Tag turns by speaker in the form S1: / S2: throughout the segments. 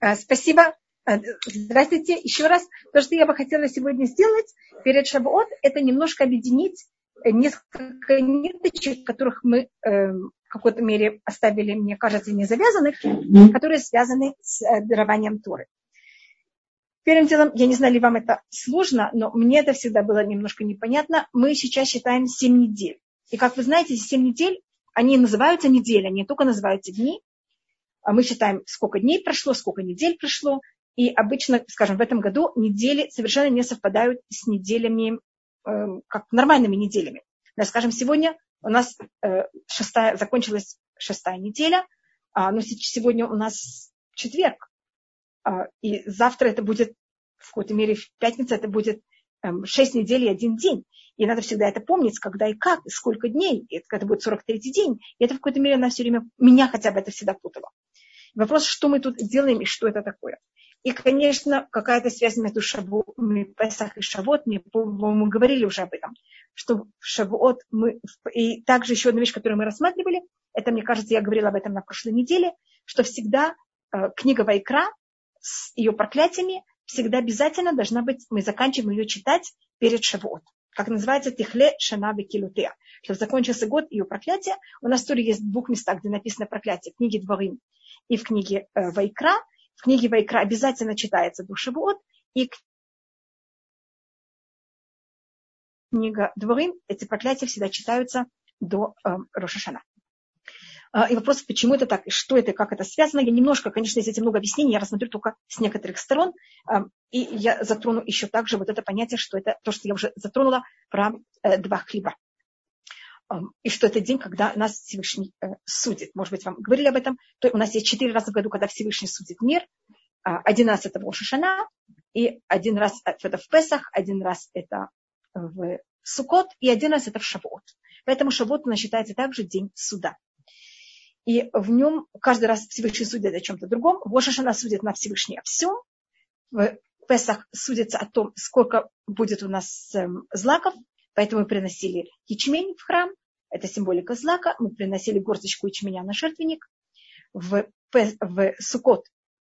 S1: А, спасибо. А, здравствуйте еще раз. То, что я бы хотела сегодня сделать перед Шавуот, это немножко объединить несколько ниточек, которых мы э, в какой-то мере оставили, мне кажется, не завязанных, которые связаны с э, дарованием Торы. Первым делом, я не знаю, ли вам это сложно, но мне это всегда было немножко непонятно. Мы сейчас считаем 7 недель. И как вы знаете, эти 7 недель, они называются недели, они только называются дни. А мы считаем, сколько дней прошло, сколько недель прошло. И обычно, скажем, в этом году недели совершенно не совпадают с неделями, э, как нормальными неделями. Да, скажем, сегодня у нас э, шестая, закончилась шестая неделя, а, но сегодня у нас четверг. А, и завтра это будет, в какой-то мере, в пятницу это будет эм, шесть недель и один день. И надо всегда это помнить, когда и как, и сколько дней. И это будет 43-й день. И это в какой-то мере она все время, меня хотя бы это всегда путало. Вопрос, что мы тут делаем и что это такое. И, конечно, какая-то связь между Шавуотами, Песах и Шавот, мы, мы говорили уже об этом, что в Шавуот мы... И также еще одна вещь, которую мы рассматривали, это, мне кажется, я говорила об этом на прошлой неделе, что всегда э, книга Вайкра с ее проклятиями всегда обязательно должна быть, мы заканчиваем ее читать перед Шавуот. Как называется Тихле Шанабе Килутея. Чтобы закончился год ее проклятия. У нас тоже есть в двух местах, где написано проклятие. В книге Дворим и в книге э, Вайкра. В книге Вайкра обязательно читается до Шавуот. И книга Дворим, эти проклятия всегда читаются до э, Рошашана. А, и вопрос, почему это так, и что это, как это связано. Я немножко, конечно, есть этим много объяснений, я рассмотрю только с некоторых сторон. А, и я затрону еще также вот это понятие, что это то, что я уже затронула про э, два хлеба. А, и что это день, когда нас Всевышний э, судит. Может быть, вам говорили об этом. То у нас есть четыре раза в году, когда Всевышний судит мир. Один раз это в Ошишана, и один раз это в Песах, один раз это в Сукот, и один раз это в Шавот. Поэтому Шавот у считается также день суда и в нем каждый раз Всевышний судит о чем-то другом. В Ошашана судит на Всевышний о всем. В Песах судится о том, сколько будет у нас эм, злаков. Поэтому мы приносили ячмень в храм. Это символика злака. Мы приносили горсточку ячменя на жертвенник. В, в Сукот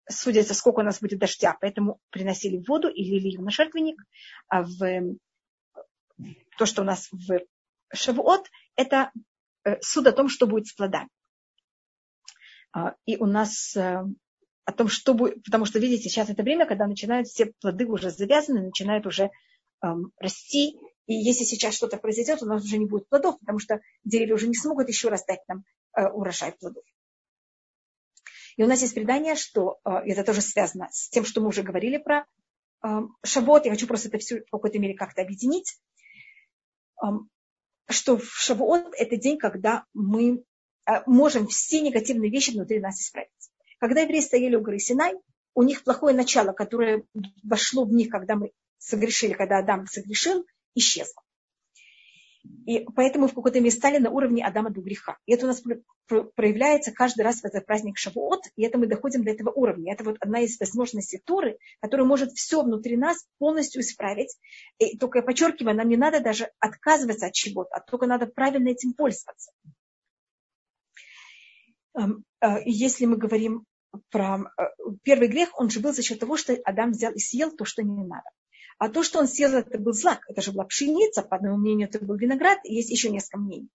S1: судится, сколько у нас будет дождя. Поэтому приносили воду и лили ее на жертвенник. А в эм, то, что у нас в Шавуот, это э, суд о том, что будет с плодами. А, и у нас э, о том, что будет, потому что, видите, сейчас это время, когда начинают все плоды уже завязаны, начинают уже эм, расти, и если сейчас что-то произойдет, у нас уже не будет плодов, потому что деревья уже не смогут еще раз дать нам э, урожай плодов. И у нас есть предание, что э, это тоже связано с тем, что мы уже говорили про э, Шавот. Я хочу просто это все в какой-то мере как-то объединить. Э, что в Шавуот это день, когда мы можем все негативные вещи внутри нас исправить. Когда евреи стояли у горы Синай, у них плохое начало, которое вошло в них, когда мы согрешили, когда Адам согрешил, исчезло. И поэтому в какой-то мере стали на уровне Адама до греха. И это у нас проявляется каждый раз в этот праздник Шавуот, и это мы доходим до этого уровня. Это вот одна из возможностей Торы, которая может все внутри нас полностью исправить. И только я подчеркиваю, нам не надо даже отказываться от чего-то, а только надо правильно этим пользоваться. А, если мы говорим про э, первый грех, он же был за счет того, что Адам взял и съел то, что не надо. А то, что он съел, это был злак. Это же была пшеница, по одному мнению, это был виноград, и есть еще несколько мнений.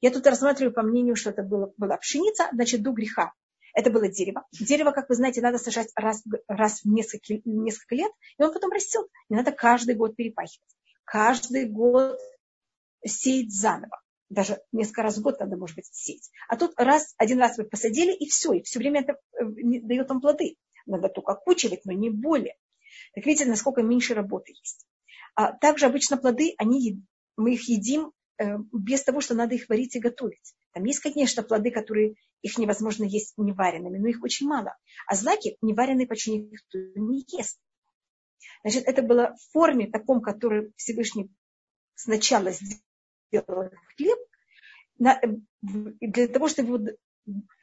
S1: Я тут рассматриваю по мнению, что это было, была пшеница, значит, до греха. Это было дерево. Дерево, как вы знаете, надо сажать раз, раз в несколько, несколько лет, и он потом растет. Не надо каждый год перепахивать. Каждый год сеять заново даже несколько раз в год надо, может быть, сеять. А тут раз, один раз вы посадили, и все, и все время это э, дает вам плоды. Надо только окучивать, но не более. Так видите, насколько меньше работы есть. А также обычно плоды, они, мы их едим э, без того, что надо их варить и готовить. Там есть, конечно, плоды, которые их невозможно есть неваренными, но их очень мало. А злаки неваренные почти никто не ест. Значит, это было в форме таком, который Всевышний сначала сделал хлеб, для того, чтобы,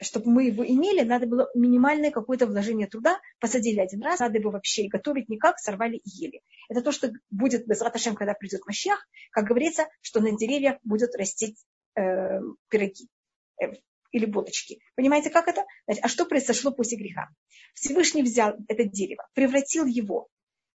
S1: чтобы мы его имели, надо было минимальное какое-то вложение труда. Посадили один раз, надо его вообще готовить никак, сорвали и ели. Это то, что будет без Раташем, когда придет Мащах. Как говорится, что на деревьях будут расти э, пироги. Э, или булочки. Понимаете, как это? А что произошло после греха? Всевышний взял это дерево, превратил его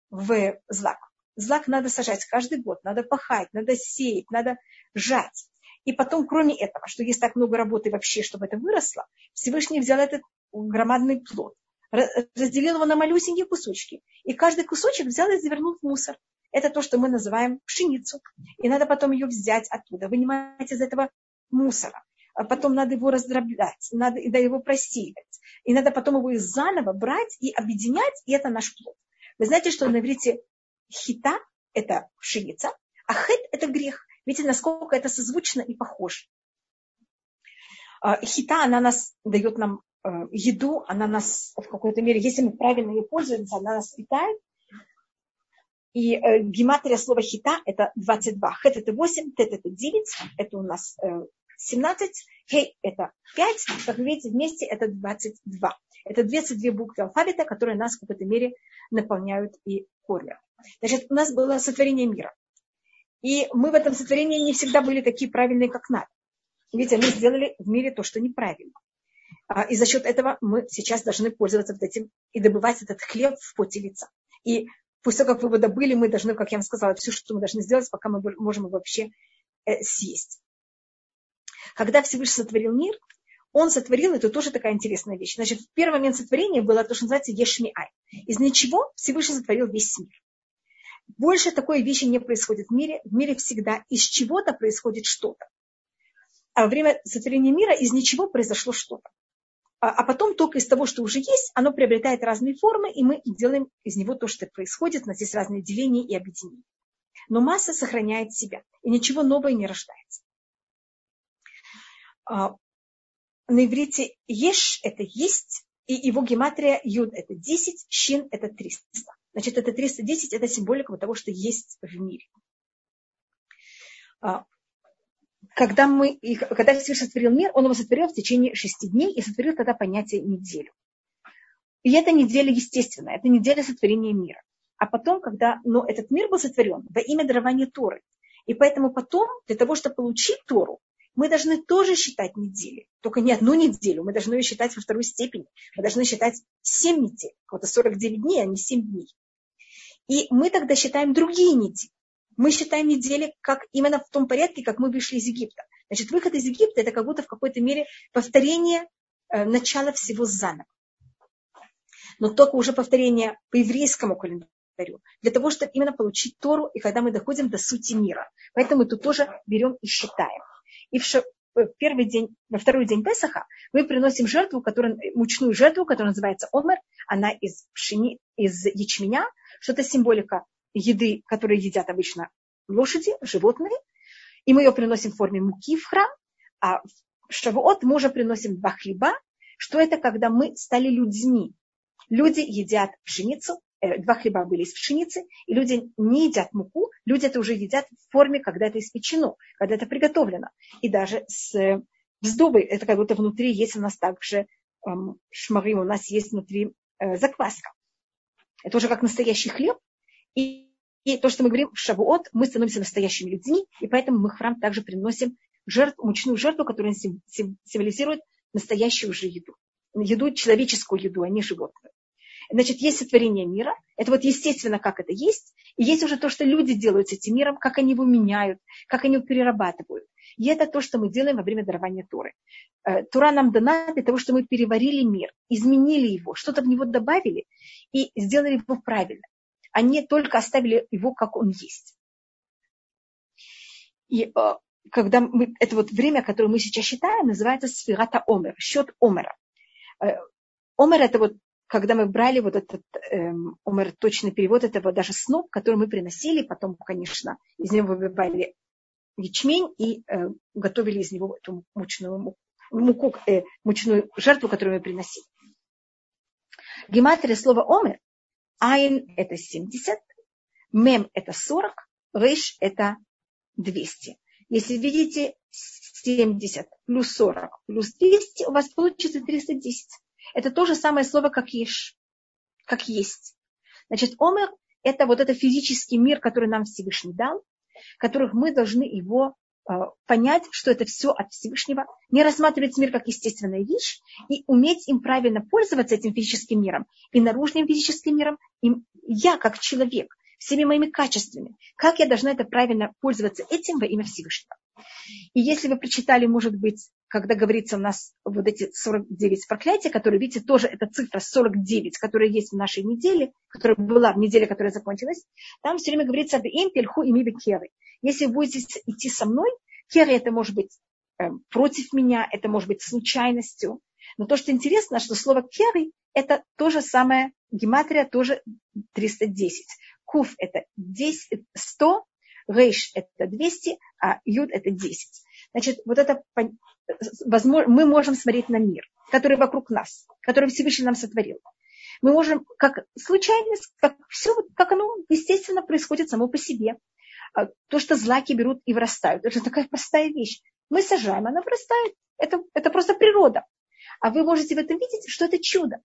S1: в злак. Злак надо сажать каждый год, надо пахать, надо сеять, надо жать. И потом, кроме этого, что есть так много работы вообще, чтобы это выросло, Всевышний взял этот громадный плод, разделил его на малюсенькие кусочки. И каждый кусочек взял и завернул в мусор. Это то, что мы называем пшеницу. И надо потом ее взять оттуда, вынимать из этого мусора. А потом надо его раздроблять, надо его просеивать. И надо потом его заново брать и объединять, и это наш плод. Вы знаете, что на иврите хита – это пшеница, а хет – это грех. Видите, насколько это созвучно и похоже. А, хита, она нас дает нам э, еду, она нас в какой-то мере, если мы правильно ее пользуемся, она нас питает. И э, гематрия слова хита – это 22. Хет – это 8, тет – это 9, это у нас э, 17, хей – это 5, как вы видите, вместе это 22. Это 22 буквы алфавита, которые нас в какой-то мере наполняют и кормят. Значит, у нас было сотворение мира. И мы в этом сотворении не всегда были такие правильные, как надо. Видите, мы сделали в мире то, что неправильно. А, и за счет этого мы сейчас должны пользоваться этим и добывать этот хлеб в поте лица. И после того, как вы его добыли, мы должны, как я вам сказала, все, что мы должны сделать, пока мы можем его вообще э, съесть. Когда Всевышний сотворил мир, он сотворил, это тоже такая интересная вещь. Значит, в первый момент сотворения было то, что называется Ешмиай. Из ничего Всевышний сотворил весь мир. Больше такой вещи не происходит в мире. В мире всегда из чего-то происходит что-то. А во время сотворения мира из ничего произошло что-то. А, а потом только из того, что уже есть, оно приобретает разные формы, и мы делаем из него то, что происходит. У нас есть разные деления и объединения. Но масса сохраняет себя, и ничего нового не рождается. А, на иврите еш – это есть, и его гематрия юд – это 10, щин – это 300. Значит, это 310 – это символика того, что есть в мире. А, когда, мы, когда Всевышний сотворил мир, он его сотворил в течение шести дней и сотворил тогда понятие неделю. И эта неделя естественная, это неделя сотворения мира. А потом, когда но этот мир был сотворен во имя дарования Торы, и поэтому потом, для того, чтобы получить Тору, мы должны тоже считать недели. Только не одну неделю, мы должны ее считать во второй степени. Мы должны считать 7 недель, вот 49 дней, а не 7 дней. И мы тогда считаем другие недели. Мы считаем недели как именно в том порядке, как мы вышли из Египта. Значит, выход из Египта – это как будто в какой-то мере повторение э, начала всего заново. Но только уже повторение по еврейскому календарю, для того, чтобы именно получить Тору, и когда мы доходим до сути мира. Поэтому мы тут тоже берем и считаем. И в первый день, во второй день Песаха мы приносим жертву, которая, мучную жертву, которая называется омер. Она из, пшени, из ячменя, что-то символика еды, которую едят обычно лошади, животные. И мы ее приносим в форме муки в храм. А в Шавуот мы уже приносим два хлеба. Что это, когда мы стали людьми? Люди едят пшеницу, Э, два хлеба были из пшеницы, и люди не едят муку, люди это уже едят в форме, когда это испечено, когда это приготовлено. И даже с вздобой, э, это как будто внутри есть у нас также эм, шмарим, у нас есть внутри э, закваска. Это уже как настоящий хлеб. И, и то, что мы говорим в Шавуот, мы становимся настоящими людьми, и поэтому мы в храм также приносим жертву, мучную жертву, которая символизирует настоящую же еду. Еду, человеческую еду, а не животную. Значит, есть сотворение мира. Это вот естественно, как это есть. И есть уже то, что люди делают с этим миром, как они его меняют, как они его перерабатывают. И это то, что мы делаем во время дарования Торы. Э, Тура нам дана для того, чтобы мы переварили мир, изменили его, что-то в него добавили и сделали его правильно, а не только оставили его, как он есть. И э, когда мы, это вот время, которое мы сейчас считаем, называется сферата омер, счет омера. Э, омер это вот когда мы брали вот этот эм, умер, точный перевод этого даже сноп, который мы приносили, потом, конечно, из него выбивали ячмень и э, готовили из него эту мучную муку, муку э, мучную жертву, которую мы приносили. Гематрия слова омер, айн это 70, мем это 40, рейш это 200. Если видите 70 плюс 40 плюс 200, у вас получится 310. Это то же самое слово, как ешь, как есть. Значит, омер – это вот этот физический мир, который нам Всевышний дал, которых мы должны его понять, что это все от Всевышнего, не рассматривать мир как естественная вещь и уметь им правильно пользоваться этим физическим миром и наружным физическим миром, и я как человек, всеми моими качествами, как я должна это правильно пользоваться этим во имя Всевышнего. И если вы прочитали, может быть, когда говорится у нас вот эти 49 проклятий, которые, видите, тоже эта цифра 49, которая есть в нашей неделе, которая была в неделе, которая закончилась, там все время говорится об им, тельху и мибе керы. Если вы будете идти со мной, керы это может быть э, против меня, это может быть случайностью. Но то, что интересно, что слово керы это то же самое, гематрия тоже 310. Куф это 10, 100, рейш это 200, а юд это 10. Значит, вот это возможно, мы можем смотреть на мир, который вокруг нас, который Всевышний нам сотворил. Мы можем, как случайность, как все, как оно естественно происходит само по себе. А то, что злаки берут и вырастают, это такая простая вещь. Мы сажаем, она вырастает. Это, это просто природа. А вы можете в этом видеть, что это чудо.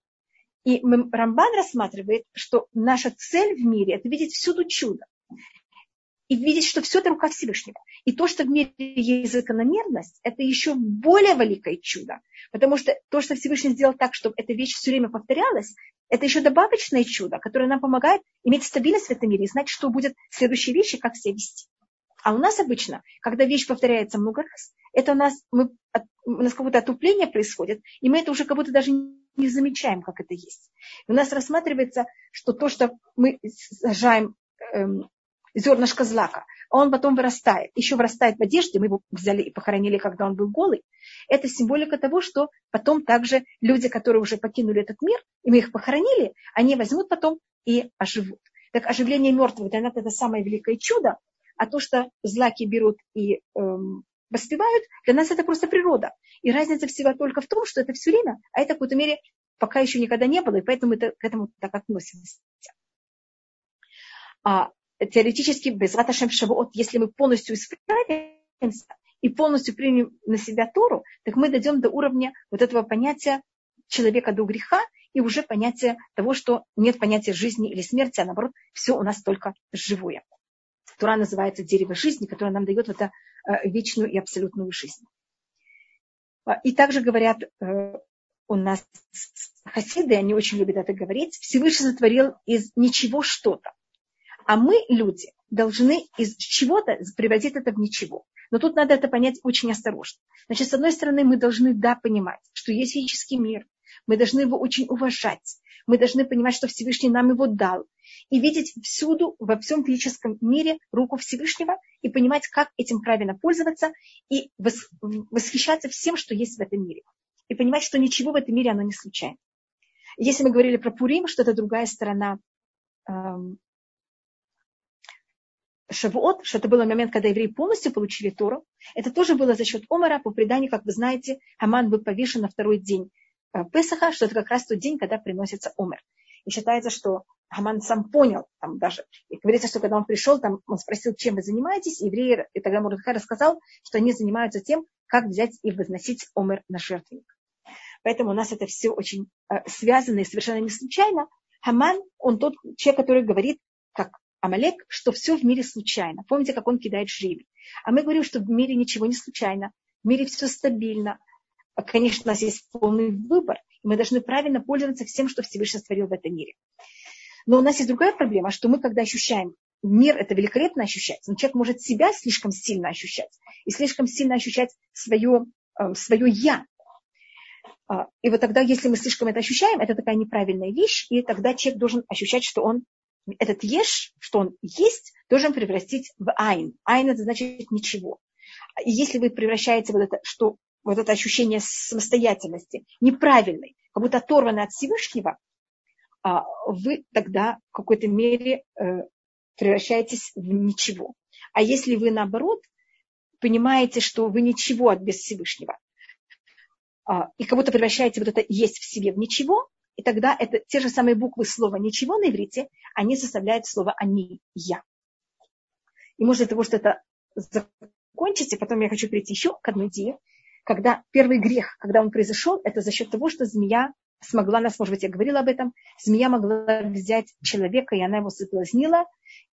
S1: И Рамбан рассматривает, что наша цель в мире – это видеть всюду чудо и видеть, что все это рука Всевышнего. И то, что в мире есть закономерность, это еще более великое чудо. Потому что то, что Всевышний сделал так, чтобы эта вещь все время повторялась, это еще добавочное чудо, которое нам помогает иметь стабильность в этом мире и знать, что будет следующие вещи, как себя вести. А у нас обычно, когда вещь повторяется много раз, это у нас, мы, у нас какое-то отупление происходит, и мы это уже как будто даже не замечаем, как это есть. И у нас рассматривается, что то, что мы сажаем эм, зернышко злака, он потом вырастает, еще вырастает в одежде, мы его взяли и похоронили, когда он был голый, это символика того, что потом также люди, которые уже покинули этот мир, и мы их похоронили, они возьмут потом и оживут. Так оживление мертвых для нас это самое великое чудо, а то, что злаки берут и эм, воспевают, для нас это просто природа. И разница всего только в том, что это все время, а это в какой-то мере пока еще никогда не было, и поэтому это, к этому так относимся. А теоретически без Раташем Шавуот, если мы полностью исправимся и полностью примем на себя Тору, так мы дойдем до уровня вот этого понятия человека до греха и уже понятия того, что нет понятия жизни или смерти, а наоборот, все у нас только живое. Тура называется дерево жизни, которое нам дает вот эту э, вечную и абсолютную жизнь. А, и также говорят э, у нас хасиды, они очень любят это говорить, Всевышний сотворил из ничего что-то. А мы, люди, должны из чего-то превратить это в ничего. Но тут надо это понять очень осторожно. Значит, с одной стороны, мы должны, да, понимать, что есть физический мир. Мы должны его очень уважать. Мы должны понимать, что Всевышний нам его дал. И видеть всюду, во всем физическом мире руку Всевышнего и понимать, как этим правильно пользоваться и восхищаться всем, что есть в этом мире. И понимать, что ничего в этом мире оно не случайно. Если мы говорили про Пурим, что это другая сторона эм, Шавуот, что это был момент, когда евреи полностью получили Тору, это тоже было за счет Омара, по преданию, как вы знаете, Хаман был повешен на второй день э, Песаха, что это как раз тот день, когда приносится Омер. И считается, что Хаман сам понял, там даже, и говорится, что когда он пришел, там он спросил, чем вы занимаетесь, и евреи, и тогда Мурдхай рассказал, что они занимаются тем, как взять и возносить Омер на жертвенник. Поэтому у нас это все очень э, связано и совершенно не случайно. Хаман, он тот человек, который говорит, как Амалек, что все в мире случайно. Помните, как он кидает жребий. А мы говорим, что в мире ничего не случайно. В мире все стабильно. Конечно, у нас есть полный выбор. И мы должны правильно пользоваться всем, что Всевышний створил в этом мире. Но у нас есть другая проблема, что мы, когда ощущаем мир, это великолепно ощущать, но человек может себя слишком сильно ощущать и слишком сильно ощущать свое, э, свое «я». А, и вот тогда, если мы слишком это ощущаем, это такая неправильная вещь, и тогда человек должен ощущать, что он этот еш, что он есть, должен превратить в айн. Айн это значит ничего. И если вы превращаете вот это, что вот это ощущение самостоятельности неправильной, как будто оторванной от Всевышнего, а, вы тогда в какой-то мере э, превращаетесь в ничего. А если вы наоборот понимаете, что вы ничего от без Всевышнего, а, и как будто превращаете вот это есть в себе в ничего, и тогда это те же самые буквы слова «ничего» на иврите, они составляют слово «они», «я». И может того, что это закончить, и потом я хочу перейти еще к одной идее, когда первый грех, когда он произошел, это за счет того, что змея смогла нас, может быть, я говорила об этом, змея могла взять человека, и она его соблазнила,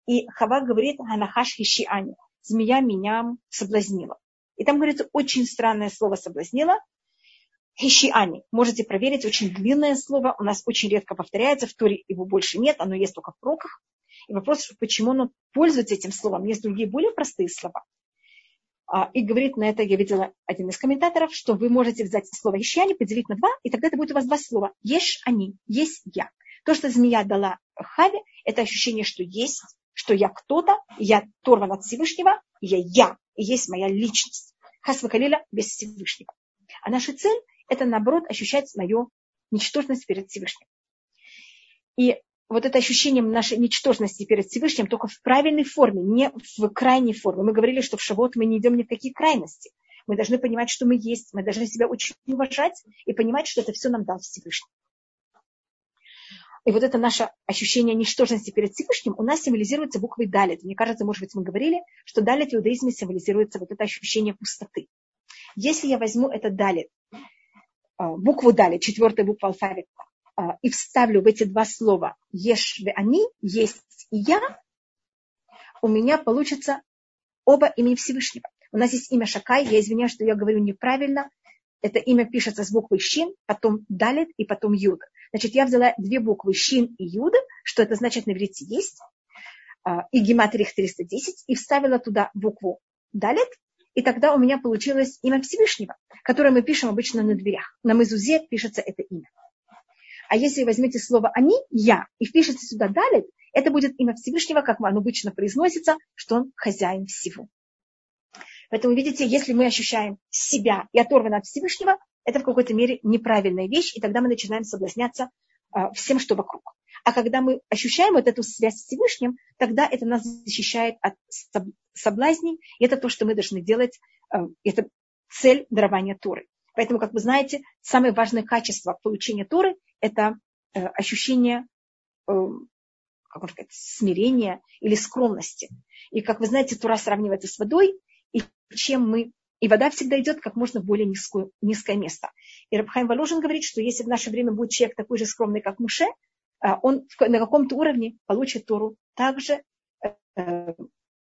S1: и Хава говорит, Ханахаш Хишиани. змея меня соблазнила. И там говорится очень странное слово соблазнила. Хищиани. Можете проверить, очень длинное слово. У нас очень редко повторяется. В Туре его больше нет, оно есть только в проках. И вопрос, почему оно пользуется этим словом. Есть другие более простые слова. А, и говорит на это, я видела один из комментаторов, что вы можете взять слово «ещьяни», поделить на два, и тогда это будет у вас два слова. «Ешь они», «есть я». То, что змея дала Хаве, это ощущение, что есть, что я кто-то, я оторван от Всевышнего, я я, и есть моя личность. Хасва Калиля без Всевышнего. А наша цель – это, наоборот, ощущать мою ничтожность перед Всевышним. И вот это ощущение нашей ничтожности перед Всевышним только в правильной форме, не в крайней форме. Мы говорили, что в Шавот мы не идем ни в какие крайности. Мы должны понимать, что мы есть, мы должны себя очень уважать и понимать, что это все нам дал Всевышний. И вот это наше ощущение ничтожности перед Всевышним у нас символизируется буквой Далит. Мне кажется, может быть, мы говорили, что Далит в иудаизме символизируется вот это ощущение пустоты. Если я возьму это Далит, букву Далит, четвертая буква алфавита, а, и вставлю в эти два слова «ешь они», «есть» и «я», у меня получится оба имени Всевышнего. У нас есть имя Шакай, я извиняюсь, что я говорю неправильно. Это имя пишется с буквой Шин, потом Далит и потом Юд. Значит, я взяла две буквы Шин и Юд, что это значит на иврите есть, а, и гематрих 310, и вставила туда букву Далит, и тогда у меня получилось имя Всевышнего, которое мы пишем обычно на дверях. На мезузе пишется это имя. А если возьмете слово «они», «я», и впишете сюда «далит», это будет имя Всевышнего, как оно обычно произносится, что он хозяин всего. Поэтому, видите, если мы ощущаем себя и оторваны от Всевышнего, это в какой-то мере неправильная вещь, и тогда мы начинаем соблазняться а, всем, что вокруг. А когда мы ощущаем вот эту связь с Всевышним, тогда это нас защищает от соблазней, и это то, что мы должны делать, а, это цель дарования Торы. Поэтому, как вы знаете, самое важное качество получения Торы – это э, ощущение э, как можно сказать, смирения или скромности. И, как вы знаете, Тура сравнивается с водой, и чем мы и вода всегда идет как можно в более низкую, низкое место. И Рабхайм Воложин говорит, что если в наше время будет человек такой же скромный, как Муше, он на каком-то уровне получит Тору также. Э,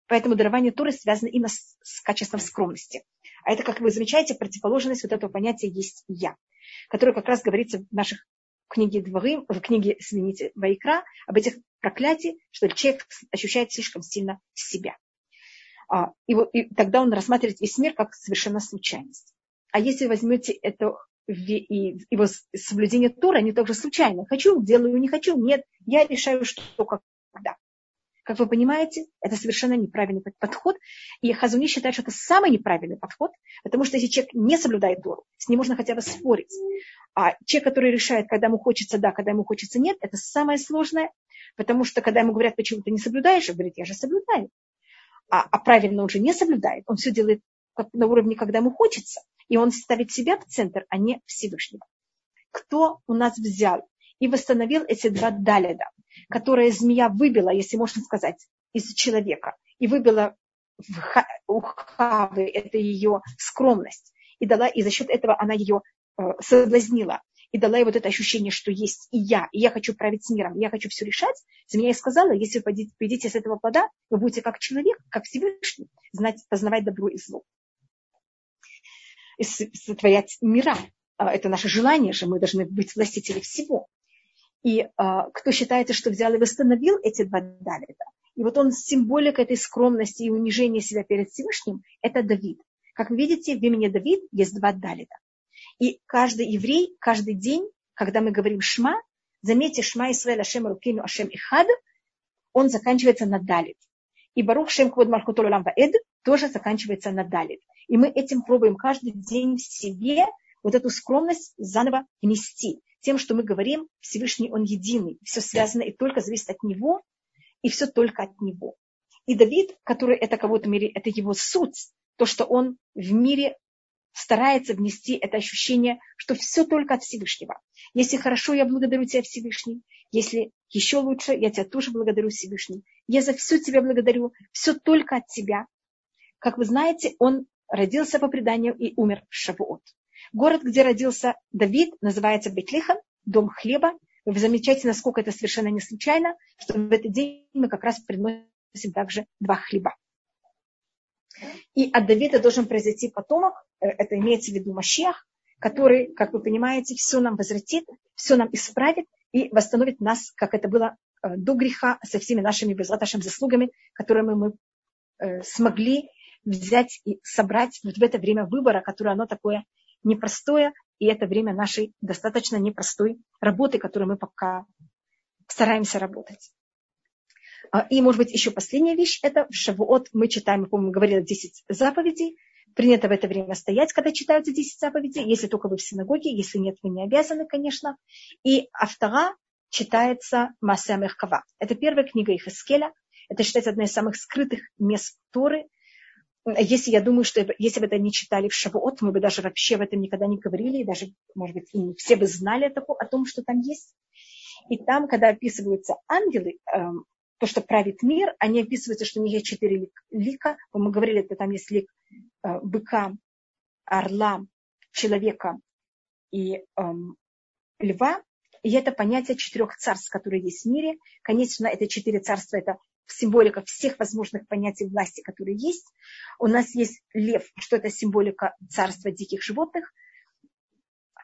S1: поэтому дарование Торы связано именно с, качеством скромности. А это, как вы замечаете, противоположность вот этого понятия есть «я», которое как раз говорится в наших книге Дворы, в книге, извините, Вайкра, об этих проклятиях, что человек ощущает слишком сильно себя. А, и, и тогда он рассматривает весь мир как совершенно случайность. А если возьмете это и его соблюдение Тора, они также случайно. Хочу, делаю, не хочу, нет, я решаю, что когда. Как вы понимаете, это совершенно неправильный подход. И Хазуни считает, что это самый неправильный подход, потому что если человек не соблюдает Тору, с ним можно хотя бы спорить. А человек, который решает, когда ему хочется да, когда ему хочется нет, это самое сложное, потому что когда ему говорят, почему ты не соблюдаешь, он говорит, я же соблюдаю. А, а правильно он же не соблюдает, он все делает на уровне, когда ему хочется, и он ставит себя в центр, а не Всевышнего. Кто у нас взял и восстановил эти два даледа, которые змея выбила, если можно сказать, из человека, и выбила у Хавы, это ее скромность, и дала, и за счет этого она ее э, соблазнила, и дала ей вот это ощущение, что есть и я, и я хочу править миром, и я хочу все решать, змея ей сказала, если вы поедите с этого плода, вы будете как человек, как Всевышний, знать, познавать добро и зло. И сотворять мира. А, это наше желание же, мы должны быть властители всего. И а, кто считает, что взял и восстановил эти два Давида, и вот он символика этой скромности и унижения себя перед Всевышним, это Давид. Как вы видите, в имени Давид есть два Далида. И каждый еврей, каждый день, когда мы говорим Шма, заметьте, Шма Исраэль Ашем Рукину Ашем Ихад, он заканчивается на Далит. И Барух Шем Квод Мархутолу Ламба Эд тоже заканчивается на Далит. И мы этим пробуем каждый день в себе вот эту скромность заново внести тем, что мы говорим, Всевышний Он единый, все связано и только зависит от Него, и все только от Него. И Давид, который это кого-то мере, это его суть, то, что он в мире старается внести это ощущение, что все только от Всевышнего. Если хорошо, я благодарю тебя, Всевышний. Если еще лучше, я тебя тоже благодарю, Всевышний. Я за все тебя благодарю. Все только от тебя. Как вы знаете, он родился по преданию и умер в Шавуот. Город, где родился Давид, называется Бетлихан, дом хлеба. Вы замечаете, насколько это совершенно не случайно, что в этот день мы как раз приносим также два хлеба. И от Давида должен произойти потомок, э, это имеется в виду Машех, который, как вы понимаете, все нам возвратит, все нам исправит и восстановит нас, как это было э, до греха, со всеми нашими безлаташими заслугами, которыми мы э, смогли взять и собрать вот в это время выбора, которое оно такое непростое, и это время нашей достаточно непростой работы, которую мы пока стараемся работать. А, и, может быть, еще последняя вещь, это в Шавуот мы читаем, мы, по-моему, говорили 10 заповедей, принято в это время стоять, когда читаются 10 заповедей, если только вы в синагоге, если нет, вы не обязаны, конечно. И автора читается Масса Меркава. Это первая книга Ихаскеля, это считается одна из самых скрытых мест Торы. Если я думаю, что если бы это не читали в Шавуот, мы бы даже вообще в этом никогда не говорили, и даже, может быть, и все бы знали о том, что там есть. И там, когда описываются ангелы, эм, то, что правит мир, они описываются, что у них есть четыре лика. Мы говорили, что там есть лик э, быка, орла, человека и эм, льва. И это понятие четырех царств, которые есть в мире. Конечно, это четыре царства, это символика всех возможных понятий власти, которые есть. У нас есть лев, что это символика царства диких животных.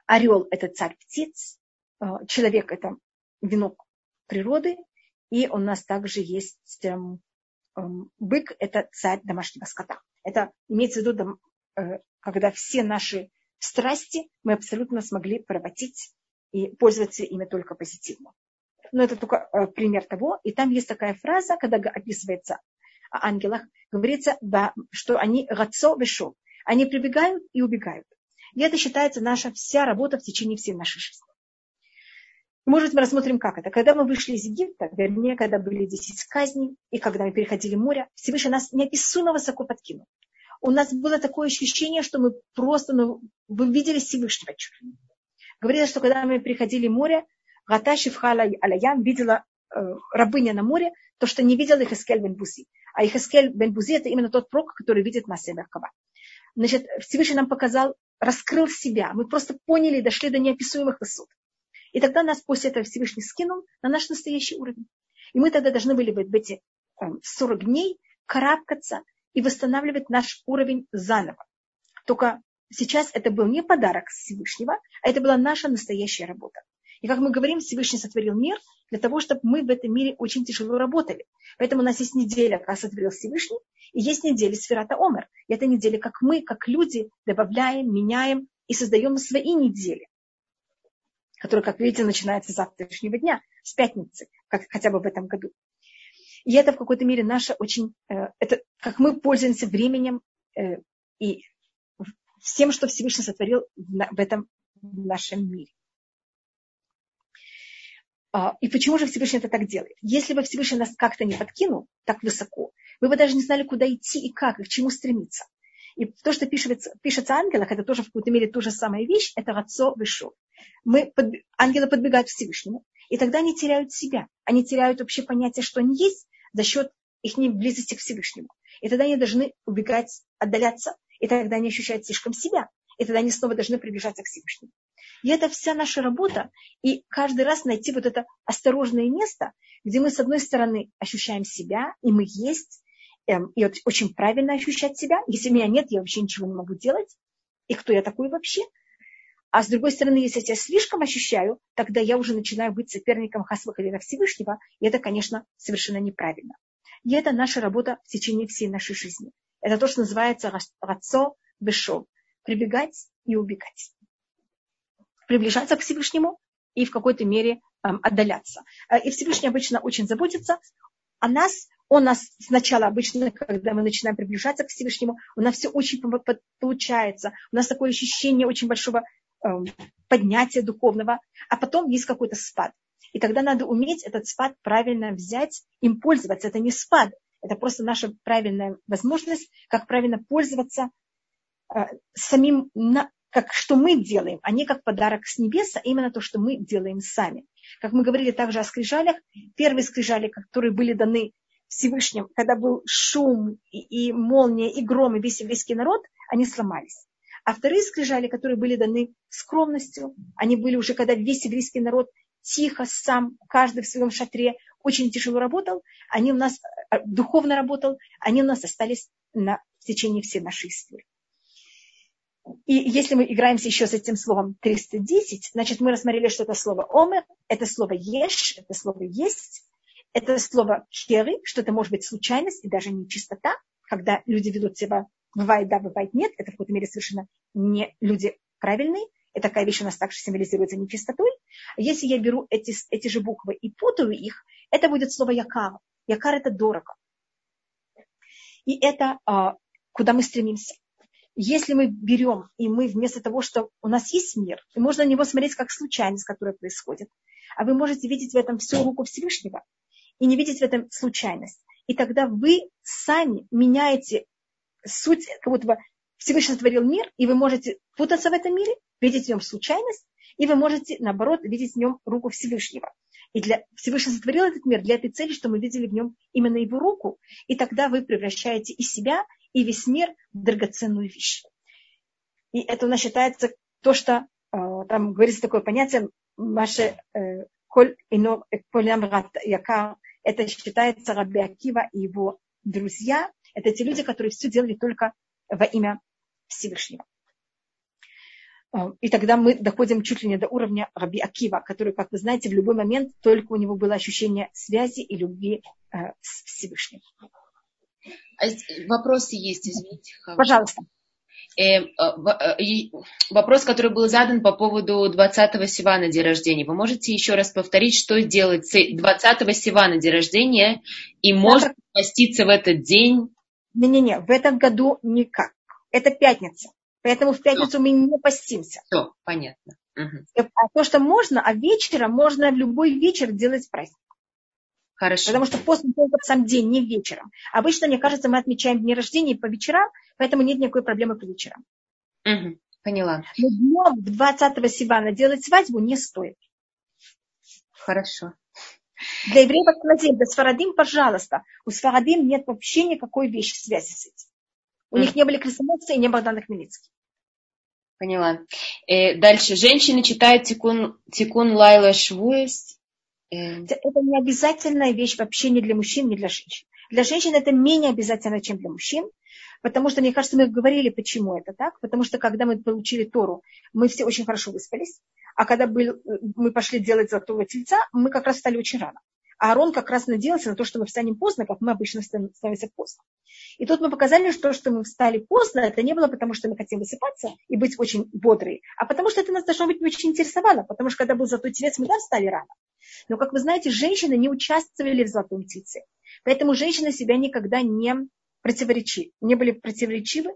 S1: Орел – это царь птиц. Э, человек – это венок природы. И у нас также есть эм, эм, бык, это царь домашнего скота. Это имеется в виду, э, когда все наши страсти мы абсолютно смогли превратить и пользоваться ими только позитивно. Но это только э, пример того. И там есть такая фраза, когда описывается о ангелах, говорится, что они рацо вешо. Они прибегают и убегают. И это считается наша вся работа в течение всей нашей жизни. Может, мы рассмотрим, как это. Когда мы вышли из Египта, вернее, когда были 10 казней, и когда мы переходили море, Всевышний нас неописуемо высоко подкинул. У нас было такое ощущение, что мы просто, ну, вы видели Всевышнего чуть. Говорится, что когда мы переходили море, Гаташи Фхала Алаям видела э, рабыня на море, то, что не видел Ихаскель бен Бузи. А Ихаскель бен Бузи это именно тот пророк, который видит Масия Меркава. Значит, Всевышний нам показал, раскрыл себя. Мы просто поняли и дошли до неописуемых высот. И тогда нас после этого Всевышний скинул на наш настоящий уровень. И мы тогда должны были в эти 40 эм, дней карабкаться и восстанавливать наш уровень заново. Только сейчас это был не подарок Всевышнего, а это была наша настоящая работа. И как мы говорим, Всевышний сотворил мир для того, чтобы мы в этом мире очень тяжело работали. Поэтому у нас есть неделя, как сотворил Всевышний, и есть неделя Сферата Омер. И эта неделя, как мы, как люди, добавляем, меняем и создаем свои недели который, как видите, начинается с завтрашнего дня, с пятницы, как хотя бы в этом году. И это в какой-то мере наше очень, э, это как мы пользуемся временем э, и всем, что Всевышний сотворил в этом в нашем мире. А, и почему же Всевышний это так делает? Если бы Всевышний нас как-то не подкинул так высоко, вы бы даже не знали, куда идти и как, и к чему стремиться. И то, что пишется, пишется ангелах, это тоже в какой-то мере та же самая вещь, это рацо вышел. Мы, под, ангелы подбегают к Всевышнему, и тогда они теряют себя. Они теряют вообще понятие, что они есть за счет их близости к Всевышнему. И тогда они должны убегать, отдаляться, и тогда они ощущают слишком себя. И тогда они снова должны приближаться к Всевышнему. И это вся наша работа. И каждый раз найти вот это осторожное место, где мы, с одной стороны, ощущаем себя, и мы есть, Эм, и очень правильно ощущать себя. Если меня нет, я вообще ничего не могу делать. И кто я такой вообще? А с другой стороны, если я себя слишком ощущаю, тогда я уже начинаю быть соперником Хасвахалина Всевышнего, и это, конечно, совершенно неправильно. И это наша работа в течение всей нашей жизни. Это то, что называется рацо бешов. Прибегать и убегать. Приближаться к Всевышнему и в какой-то мере эм, отдаляться. Э, и Всевышний обычно очень заботится о нас, он нас сначала обычно, когда мы начинаем приближаться к Всевышнему, у нас все очень получается. У нас такое ощущение очень большого э, поднятия духовного, а потом есть какой-то спад. И тогда надо уметь этот спад правильно взять, им пользоваться. Это не спад, это просто наша правильная возможность, как правильно пользоваться э, самим, на, как что мы делаем, а не как подарок с небеса, а именно то, что мы делаем сами. Как мы говорили также о скрижалях, первые скрижали, которые были даны Всевышним, когда был шум и, и молния, и гром, и весь еврейский народ, они сломались. А вторые скрижали, которые были даны скромностью, они были уже, когда весь еврейский народ тихо, сам, каждый в своем шатре, очень тяжело работал, они у нас э, духовно работал, они у нас остались на, в течение всей нашей истории. И если мы играемся еще с этим словом 310, значит, мы рассмотрели, что это слово омер, это слово еш, это слово есть, это слово керы, что это может быть случайность и даже нечистота, когда люди ведут себя, бывает да, бывает нет, это в какой-то мере совершенно не люди правильные, и такая вещь у нас также символизируется нечистотой. Если я беру эти, эти же буквы и путаю их, это будет слово якар. Якар – это дорого. И это а, куда мы стремимся. Если мы берем, и мы вместо того, что у нас есть мир, и можно на него смотреть как случайность, которая происходит, а вы можете видеть в этом всю руку Всевышнего и не видеть в этом случайность. И тогда вы сами меняете суть, как будто бы Всевышний сотворил мир, и вы можете путаться в этом мире, видеть в нем случайность, и вы можете, наоборот, видеть в нем руку Всевышнего. И для, Всевышний сотворил этот мир для этой цели, что мы видели в нем именно его руку. И тогда вы превращаете и себя, и весь мир драгоценную вещь. И это у нас считается то, что э, там говорится такое понятие, ваше э, коль ино якар, это считается Раби Акива и его друзья. Это те люди, которые все делали только во имя Всевышнего. Э, и тогда мы доходим чуть ли не до уровня Раби Акива, который, как вы знаете, в любой момент только у него было ощущение связи и любви с Всевышним.
S2: А вопросы есть, извините.
S1: Пожалуйста.
S2: Э, э, вопрос, который был задан по поводу 20-го Сивана день рождения. Вы можете еще раз повторить, что делать с 20-го Сивана день рождения и можно да. поститься в этот день?
S1: Не-не-не, в этом году никак. Это пятница. Поэтому в пятницу Все. мы не постимся.
S2: Все, понятно. Угу.
S1: А то, что можно, а вечером можно в любой вечер делать праздник.
S2: Хорошо.
S1: Потому что пост только в сам день, не вечером. Обычно, мне кажется, мы отмечаем дни рождения по вечерам, поэтому нет никакой проблемы по вечерам.
S2: Угу, поняла.
S1: Но днем 20 Сивана делать свадьбу не стоит.
S2: Хорошо.
S1: Для евреев Асканазим, для Сфарадим, пожалуйста. У Сфарадим нет вообще никакой вещи связи с этим. У mm. них не были крестоносцы и не Богдана Хмельницкий.
S2: Поняла. Э, дальше. Женщины читают тикун, тикун Лайла Швуэс
S1: это не обязательная вещь вообще не для мужчин, не для женщин. Для женщин это менее обязательно, чем для мужчин. Потому что, мне кажется, мы говорили, почему это так. Потому что, когда мы получили Тору, мы все очень хорошо выспались. А когда был, мы пошли делать золотого тельца, мы как раз стали очень рано. А Арон как раз надеялся на то, что мы встанем поздно, как мы обычно становимся поздно. И тут мы показали, что, что мы встали поздно, это не было потому, что мы хотим высыпаться и быть очень бодрые, а потому что это нас должно быть не очень интересовало, потому что когда был золотой телец, мы там встали рано. Но, как вы знаете, женщины не участвовали в золотом тельце. Поэтому женщины себя никогда не противоречили, не были противоречивы,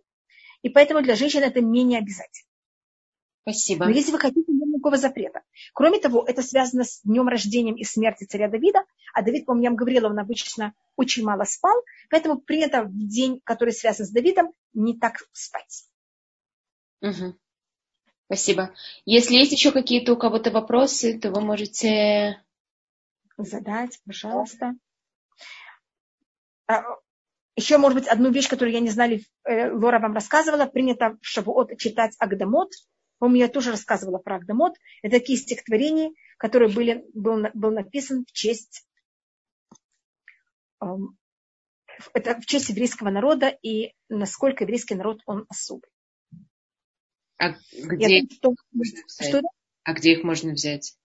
S1: и поэтому для женщин это менее обязательно.
S2: Спасибо.
S1: Но если вы хотите, никакого запрета. Кроме того, это связано с днем рождения и смерти царя Давида, а Давид, по-моему, я вам говорила, он обычно очень мало спал, поэтому принято в день, который связан с Давидом, не так спать.
S2: Угу. Спасибо. Если есть еще какие-то у кого-то вопросы, то вы можете
S1: задать, пожалуйста. А, еще, может быть, одну вещь, которую я не знали, э, Лора вам рассказывала, принято в Шавуот читать Агдамот. По-моему, я тоже рассказывала про Агдамот. Это такие стихотворения, которые были, был, был написан в честь, эм, это в честь еврейского народа и насколько еврейский народ, он особый.
S2: А где, их, что, что а где их можно взять?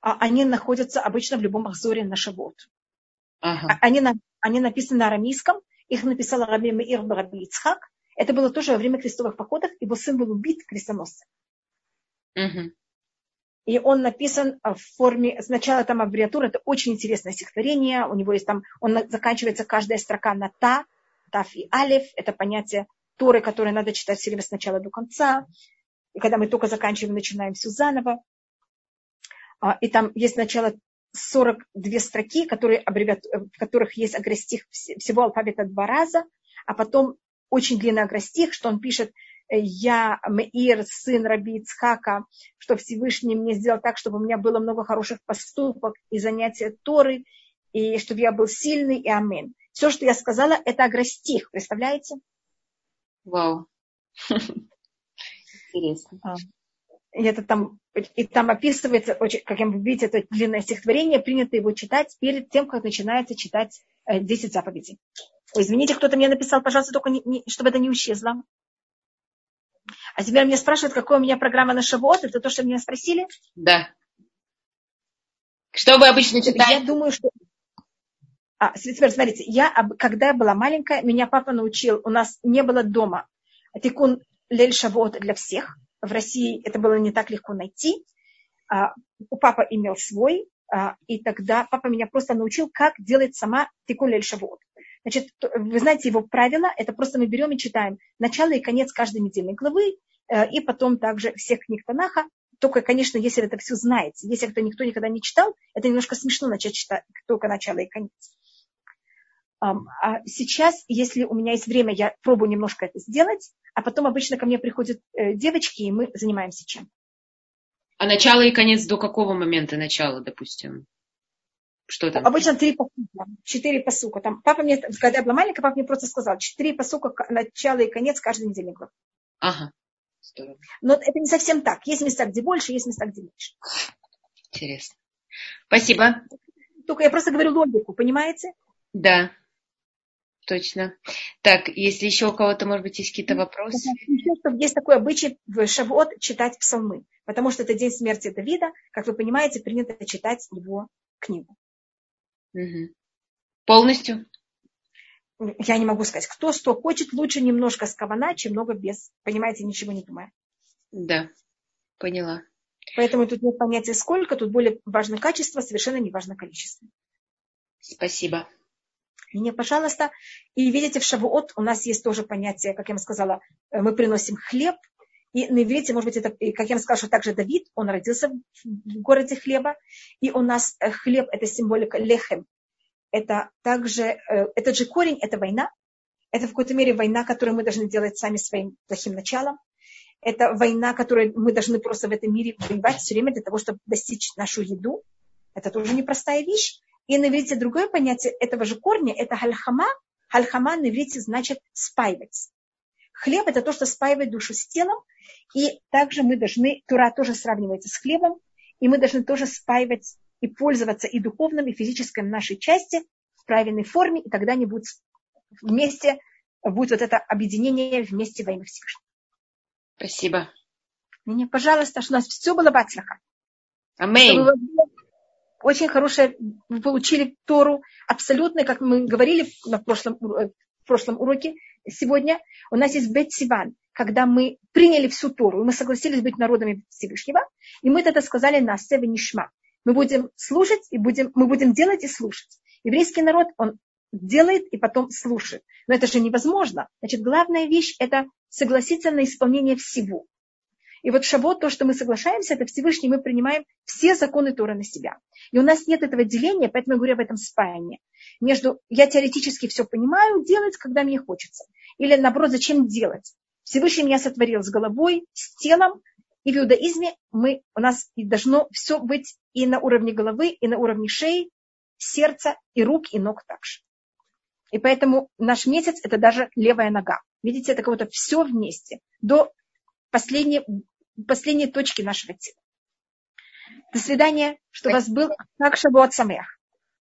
S1: А, они находятся обычно в любом Ахзоре на Шавот.
S2: Ага.
S1: А, они, они написаны на арамейском. Их написал Раби Меир Раби Ицхак. Это было тоже во время крестовых походов. Его сын был убит крестоносцем.
S2: Угу.
S1: И он написан в форме, сначала там аббревиатура, это очень интересное стихотворение, у него есть там, он заканчивается каждая строка на та, таф и алиф, это понятие Торы, которые надо читать все время с начала до конца. И когда мы только заканчиваем, начинаем все заново. А, и там есть начало 42 строки, которые в которых есть агростих всего алфавита два раза, а потом очень длинный агростих, что он пишет я, Меир, сын Раби Ицхака, что Всевышний мне сделал так, чтобы у меня было много хороших поступок и занятия Торы, и чтобы я был сильный, и амин. Все, что я сказала, это агростих, представляете?
S2: Вау. Интересно. А.
S1: И, это там, и там описывается, очень, как вы видите, это длинное стихотворение, принято его читать перед тем, как начинается читать 10 э, заповедей. Извините, кто-то мне написал, пожалуйста, только не, не, чтобы это не исчезло. А теперь меня спрашивают, какая у меня программа на Шавуот. Это то, что меня спросили?
S2: Да. Что вы обычно читаете?
S1: Я думаю, что... А, теперь смотрите, я, когда я была маленькая, меня папа научил, у нас не было дома тикун лель шавуот для всех. В России это было не так легко найти. А, у папа имел свой, а, и тогда папа меня просто научил, как делать сама тикун лель шавуот. Значит, вы знаете его правила, это просто мы берем и читаем начало и конец каждой недельной главы, э, и потом также всех книг Танаха. Только, конечно, если это все знаете. Если это никто никогда не читал, это немножко смешно начать читать только начало и конец. А сейчас, если у меня есть время, я пробую немножко это сделать, а потом обычно ко мне приходят э, девочки, и мы занимаемся чем.
S2: А начало и конец до какого момента начала, допустим?
S1: Что там? Обычно три посука, четыре посука. Там, папа мне, когда я была маленькая, папа мне просто сказал, четыре посука, начало и конец каждой недельной главы.
S2: Ага.
S1: Здорово. Но это не совсем так. Есть места, где больше, есть места, где меньше.
S2: Интересно. Спасибо.
S1: Только я просто говорю логику, понимаете?
S2: Да, точно. Так, если еще у кого-то, может быть, есть какие-то вопросы?
S1: Есть такой обычай в Шавуот читать псалмы, потому что это день смерти Давида. Как вы понимаете, принято читать его книгу.
S2: Полностью?
S1: Я не могу сказать. Кто что хочет, лучше немножко с кавана, чем много без. Понимаете, ничего не думая.
S2: Да, поняла.
S1: Поэтому тут нет понятия сколько, тут более важно качество, совершенно не важно количество.
S2: Спасибо.
S1: Мне, пожалуйста. И видите, в Шавуот у нас есть тоже понятие, как я вам сказала, э, мы приносим хлеб. И на иврите, может быть, это, как я вам сказала, что также Давид, он родился в городе хлеба. И у нас э, хлеб – это символика лехем. Это также, э, этот же корень – это война. Это в какой-то мере война, которую мы должны делать сами своим плохим началом. Это война, которую мы должны просто в этом мире воевать все время для того, чтобы достичь нашу еду. Это тоже непростая вещь. И на иврите другое понятие этого же корня – это хальхама. Хальхама на иврите значит спаивать. Хлеб – это то, что спаивает душу с телом. И также мы должны, Тура тоже сравнивается с хлебом, и мы должны тоже спаивать и пользоваться и духовным, и физическим нашей части в правильной форме, и тогда они будут вместе, будет вот это объединение вместе во имя Всевышнего.
S2: Спасибо.
S1: Мне, пожалуйста, что у нас все было бацлаха.
S2: Аминь
S1: очень хорошее, вы получили Тору, абсолютно, как мы говорили на прошлом, в прошлом уроке сегодня, у нас есть Бет Сиван, когда мы приняли всю Тору, мы согласились быть народами Всевышнего, и мы это сказали на Севе Нишма. Мы будем слушать, и будем, мы будем делать и слушать. Еврейский народ, он делает и потом слушает. Но это же невозможно. Значит, главная вещь – это согласиться на исполнение всего. И вот шавот, то, что мы соглашаемся, это Всевышний, мы принимаем все законы Тора на себя. И у нас нет этого деления, поэтому я говорю об этом спаянии. Между я теоретически все понимаю, делать, когда мне хочется. Или наоборот, зачем делать? Всевышний меня сотворил с головой, с телом, и в иудаизме мы, у нас должно все быть и на уровне головы, и на уровне шеи, сердца, и рук, и ног также. И поэтому наш месяц – это даже левая нога. Видите, это как будто все вместе. До последней последней точки нашего тела. До свидания, что у вас был как Шабуат Самех.